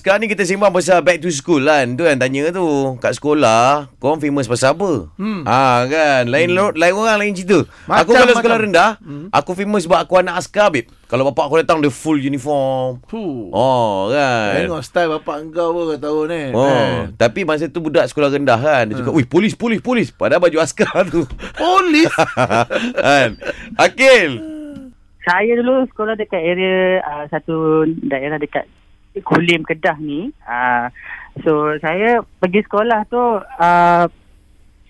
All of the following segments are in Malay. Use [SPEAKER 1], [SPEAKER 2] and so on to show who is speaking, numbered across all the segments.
[SPEAKER 1] sekarang ni kita sembang pasal back to school kan. Tu kan tanya tu. Kat sekolah, kau famous pasal apa?
[SPEAKER 2] Hmm.
[SPEAKER 1] Ha kan. Lain hmm. lain orang lain cerita.
[SPEAKER 2] Macam-
[SPEAKER 1] aku kalau
[SPEAKER 2] macam.
[SPEAKER 1] sekolah rendah,
[SPEAKER 2] Hmm.
[SPEAKER 1] aku famous sebab aku anak askar, babe. Kalau bapak aku datang dia full uniform.
[SPEAKER 2] Fuh.
[SPEAKER 1] Oh kan.
[SPEAKER 2] Tengok style bapak engkau pun kau tahu ni.
[SPEAKER 1] Oh,
[SPEAKER 2] Eh.
[SPEAKER 1] tapi masa tu budak sekolah rendah kan. Dia cakap, "Wih, polis, polis, polis." Padahal baju askar tu.
[SPEAKER 2] Polis.
[SPEAKER 1] kan. Akil.
[SPEAKER 3] Saya dulu sekolah dekat area uh, satu daerah dekat Kulim Kedah ni. Uh, so saya pergi sekolah tu uh,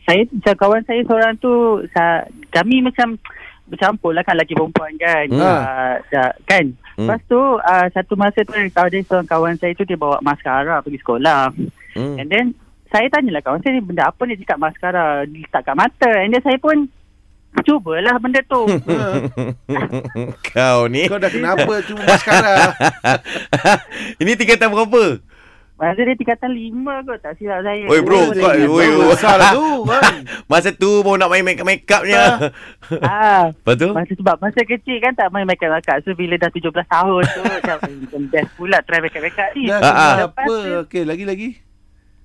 [SPEAKER 3] saya macam kawan saya seorang tu sa, kami macam bercampur lah kan lelaki perempuan kan.
[SPEAKER 1] Hmm.
[SPEAKER 3] Uh, dah, kan.
[SPEAKER 1] Hmm.
[SPEAKER 3] Lepas tu uh, satu masa tu ada seorang kawan saya tu dia bawa maskara pergi sekolah.
[SPEAKER 1] Hmm.
[SPEAKER 3] And then saya tanyalah kawan saya ni benda apa ni cakap maskara letak kat mata. And then saya pun cubalah benda tu.
[SPEAKER 1] Kau ni.
[SPEAKER 2] Kau dah kenapa cuma maskara?
[SPEAKER 1] Ini tingkatan berapa?
[SPEAKER 3] Masa dia tingkatan lima kot tak silap saya.
[SPEAKER 1] Oi bro, kau oi,
[SPEAKER 3] ingat
[SPEAKER 1] oi.
[SPEAKER 2] Besar lah tu kan.
[SPEAKER 1] Masa tu baru nak main make make upnya.
[SPEAKER 3] Ah,
[SPEAKER 1] Lepas tu?
[SPEAKER 3] masa sebab masa kecil kan tak main makeup makeup. So bila dah 17 tahun tu macam best pula try makeup makeup ni.
[SPEAKER 2] Dah
[SPEAKER 1] Ah, ah.
[SPEAKER 2] Kenapa?
[SPEAKER 3] tu,
[SPEAKER 2] Okey, lagi-lagi.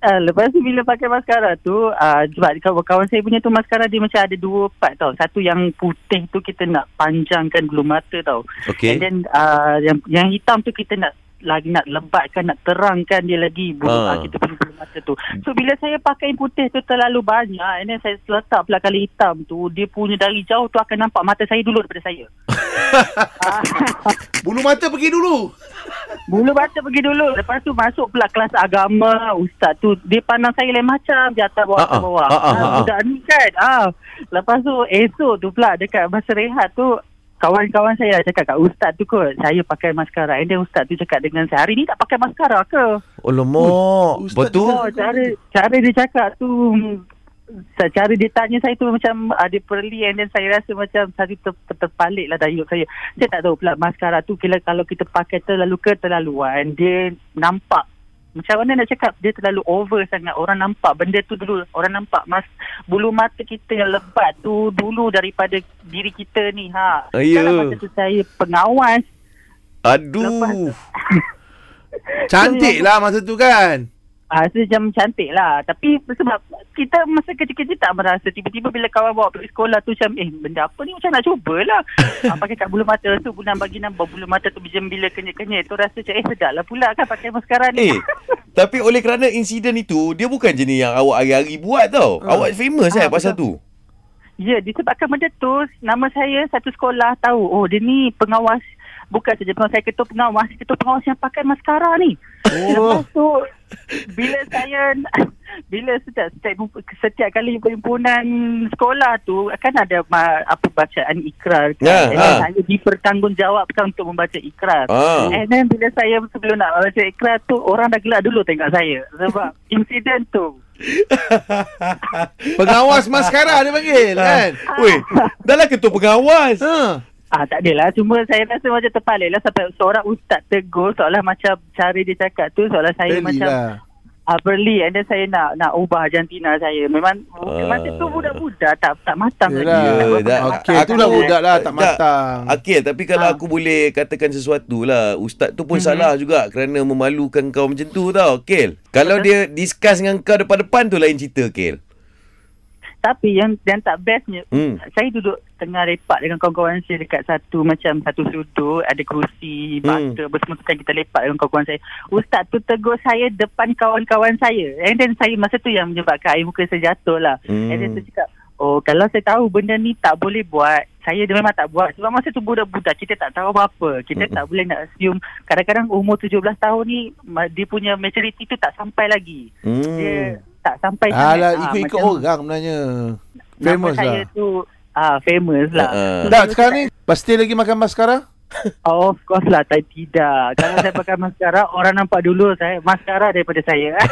[SPEAKER 3] Ah, lepas tu bila pakai maskara tu, ah, sebab kawan, kawan saya punya tu maskara dia macam ada dua part tau. Satu yang putih tu kita nak panjangkan bulu mata tau.
[SPEAKER 1] Okey.
[SPEAKER 3] And then uh, yang yang hitam tu kita nak lagi nak lebatkan, nak terangkan dia lagi bulu uh. kita punya bulu mata tu. So bila saya pakai putih tu terlalu banyak and then saya letak pula kali hitam tu, dia punya dari jauh tu akan nampak mata saya dulu daripada saya.
[SPEAKER 2] Bulu mata pergi dulu.
[SPEAKER 3] Bulu mata pergi dulu. Lepas tu masuk pula kelas agama, ustaz tu dia pandang saya lain macam di atas bawah
[SPEAKER 1] Ah, ah.
[SPEAKER 3] atas bawah.
[SPEAKER 1] Ah, ah, ah, ah.
[SPEAKER 3] budak ni kan. Ah. Lepas tu esok tu pula dekat masa rehat tu kawan-kawan saya cakap kat ustaz tu kot saya pakai maskara and then ustaz tu cakap dengan saya hari ni tak pakai maskara ke
[SPEAKER 1] Oh lemak.
[SPEAKER 2] Ustaz
[SPEAKER 1] Betul.
[SPEAKER 3] oh cara cara dia cakap tu cara dia tanya saya tu macam ada perli and then saya rasa macam saya ter, ter, terpalit lah dari saya saya tak tahu pula maskara tu kira kalau kita pakai terlalu keterlaluan dia nampak macam mana nak cakap dia terlalu over sangat orang nampak benda tu dulu orang nampak mas bulu mata kita yang lebat tu dulu daripada diri kita ni ha
[SPEAKER 1] Ya.
[SPEAKER 3] Kalau masa tu saya pengawas
[SPEAKER 1] Aduh.
[SPEAKER 2] Cantik lah masa tu kan.
[SPEAKER 3] Ah, uh, macam cantik lah. Tapi sebab kita masa kecil-kecil tak merasa. Tiba-tiba bila kawan bawa pergi sekolah tu macam, eh benda apa ni macam nak cubalah. ah, pakai kat bulu mata tu, bulan bagi nampak bulu mata tu macam bila kenyit-kenyit. Tu rasa macam, eh sedap lah pula kan pakai maskara ni.
[SPEAKER 1] Eh, tapi oleh kerana insiden itu, dia bukan jenis yang awak hari-hari buat tau.
[SPEAKER 2] Ah.
[SPEAKER 1] Awak famous eh
[SPEAKER 3] Ah,
[SPEAKER 1] pasal
[SPEAKER 3] betul.
[SPEAKER 1] tu.
[SPEAKER 3] Ya, disebabkan benda tu, nama saya satu sekolah tahu, oh dia ni pengawas. Bukan saja pengawas, saya ketua pengawas. Ketua pengawas yang pakai maskara ni.
[SPEAKER 2] Oh.
[SPEAKER 3] Lepas tu, saya, bila setiap, setiap, setiap kali perhimpunan sekolah tu, kan ada ma, apa bacaan ikrar. Kan?
[SPEAKER 1] Ya,
[SPEAKER 3] And then
[SPEAKER 1] ha.
[SPEAKER 3] Saya dipertanggungjawabkan untuk membaca ikrar.
[SPEAKER 1] Ah.
[SPEAKER 3] And then bila saya sebelum nak baca ikrar tu, orang dah gelak dulu tengok saya. Sebab insiden tu.
[SPEAKER 2] Pengawas maskara dia panggil kan.
[SPEAKER 1] Weh, dah lah ketua pengawas.
[SPEAKER 2] Ha.
[SPEAKER 3] Ah tak adalah cuma saya rasa macam terpalit lah sampai seorang ustaz tegur seolah macam cara dia cakap tu seolah saya
[SPEAKER 2] Beli
[SPEAKER 3] macam
[SPEAKER 2] lah.
[SPEAKER 3] Ah perli and then saya nak nak ubah jantina saya. Memang uh. masa tu budak-budak tak tak matang
[SPEAKER 2] Yelah.
[SPEAKER 3] lagi.
[SPEAKER 1] dah-
[SPEAKER 2] Okey,
[SPEAKER 1] aku-
[SPEAKER 2] dah budak lah tak
[SPEAKER 1] tak-
[SPEAKER 2] matang.
[SPEAKER 1] Akil, tapi kalau
[SPEAKER 3] Ah.
[SPEAKER 1] aku boleh katakan sesuatu lah. Ustaz tu pun
[SPEAKER 3] Mhm.
[SPEAKER 1] salah juga kerana memalukan kau macam tu tau, Akil. Kalau dia discuss dengan kau depan-depan tu lain cerita, Akil.
[SPEAKER 3] Tapi yang yang tak bestnya
[SPEAKER 1] Hmm.
[SPEAKER 3] saya duduk tengah lepak dengan kawan-kawan saya dekat satu macam satu sudut ada kerusi
[SPEAKER 1] Hmm.
[SPEAKER 3] bata apa semua tu kan kita lepak dengan kawan-kawan saya ustaz tu tegur saya depan kawan-kawan saya and then saya masa tu yang menyebabkan air muka saya jatuh lah
[SPEAKER 1] Hmm.
[SPEAKER 3] and then saya cakap oh kalau saya tahu benda ni tak boleh buat saya dia memang tak buat sebab masa tu budak-budak kita tak tahu apa-apa kita
[SPEAKER 1] Hmm.
[SPEAKER 3] tak boleh nak assume kadang-kadang umur 17 tahun ni dia punya maturity tu tak sampai lagi
[SPEAKER 1] Hmm.
[SPEAKER 3] dia sampai
[SPEAKER 2] Alah,
[SPEAKER 3] Ah,
[SPEAKER 2] ikut-ikut
[SPEAKER 3] macam-
[SPEAKER 2] orang sebenarnya.
[SPEAKER 3] Nama
[SPEAKER 2] Famous
[SPEAKER 3] saya
[SPEAKER 2] lah.
[SPEAKER 3] tu ah famous lah.
[SPEAKER 1] Ah, ah.
[SPEAKER 2] Tak, sekarang ni pasti lagi makan maskara?
[SPEAKER 3] Oh, of course lah, tapi tidak. Kalau saya pakai maskara, orang nampak dulu saya maskara daripada saya.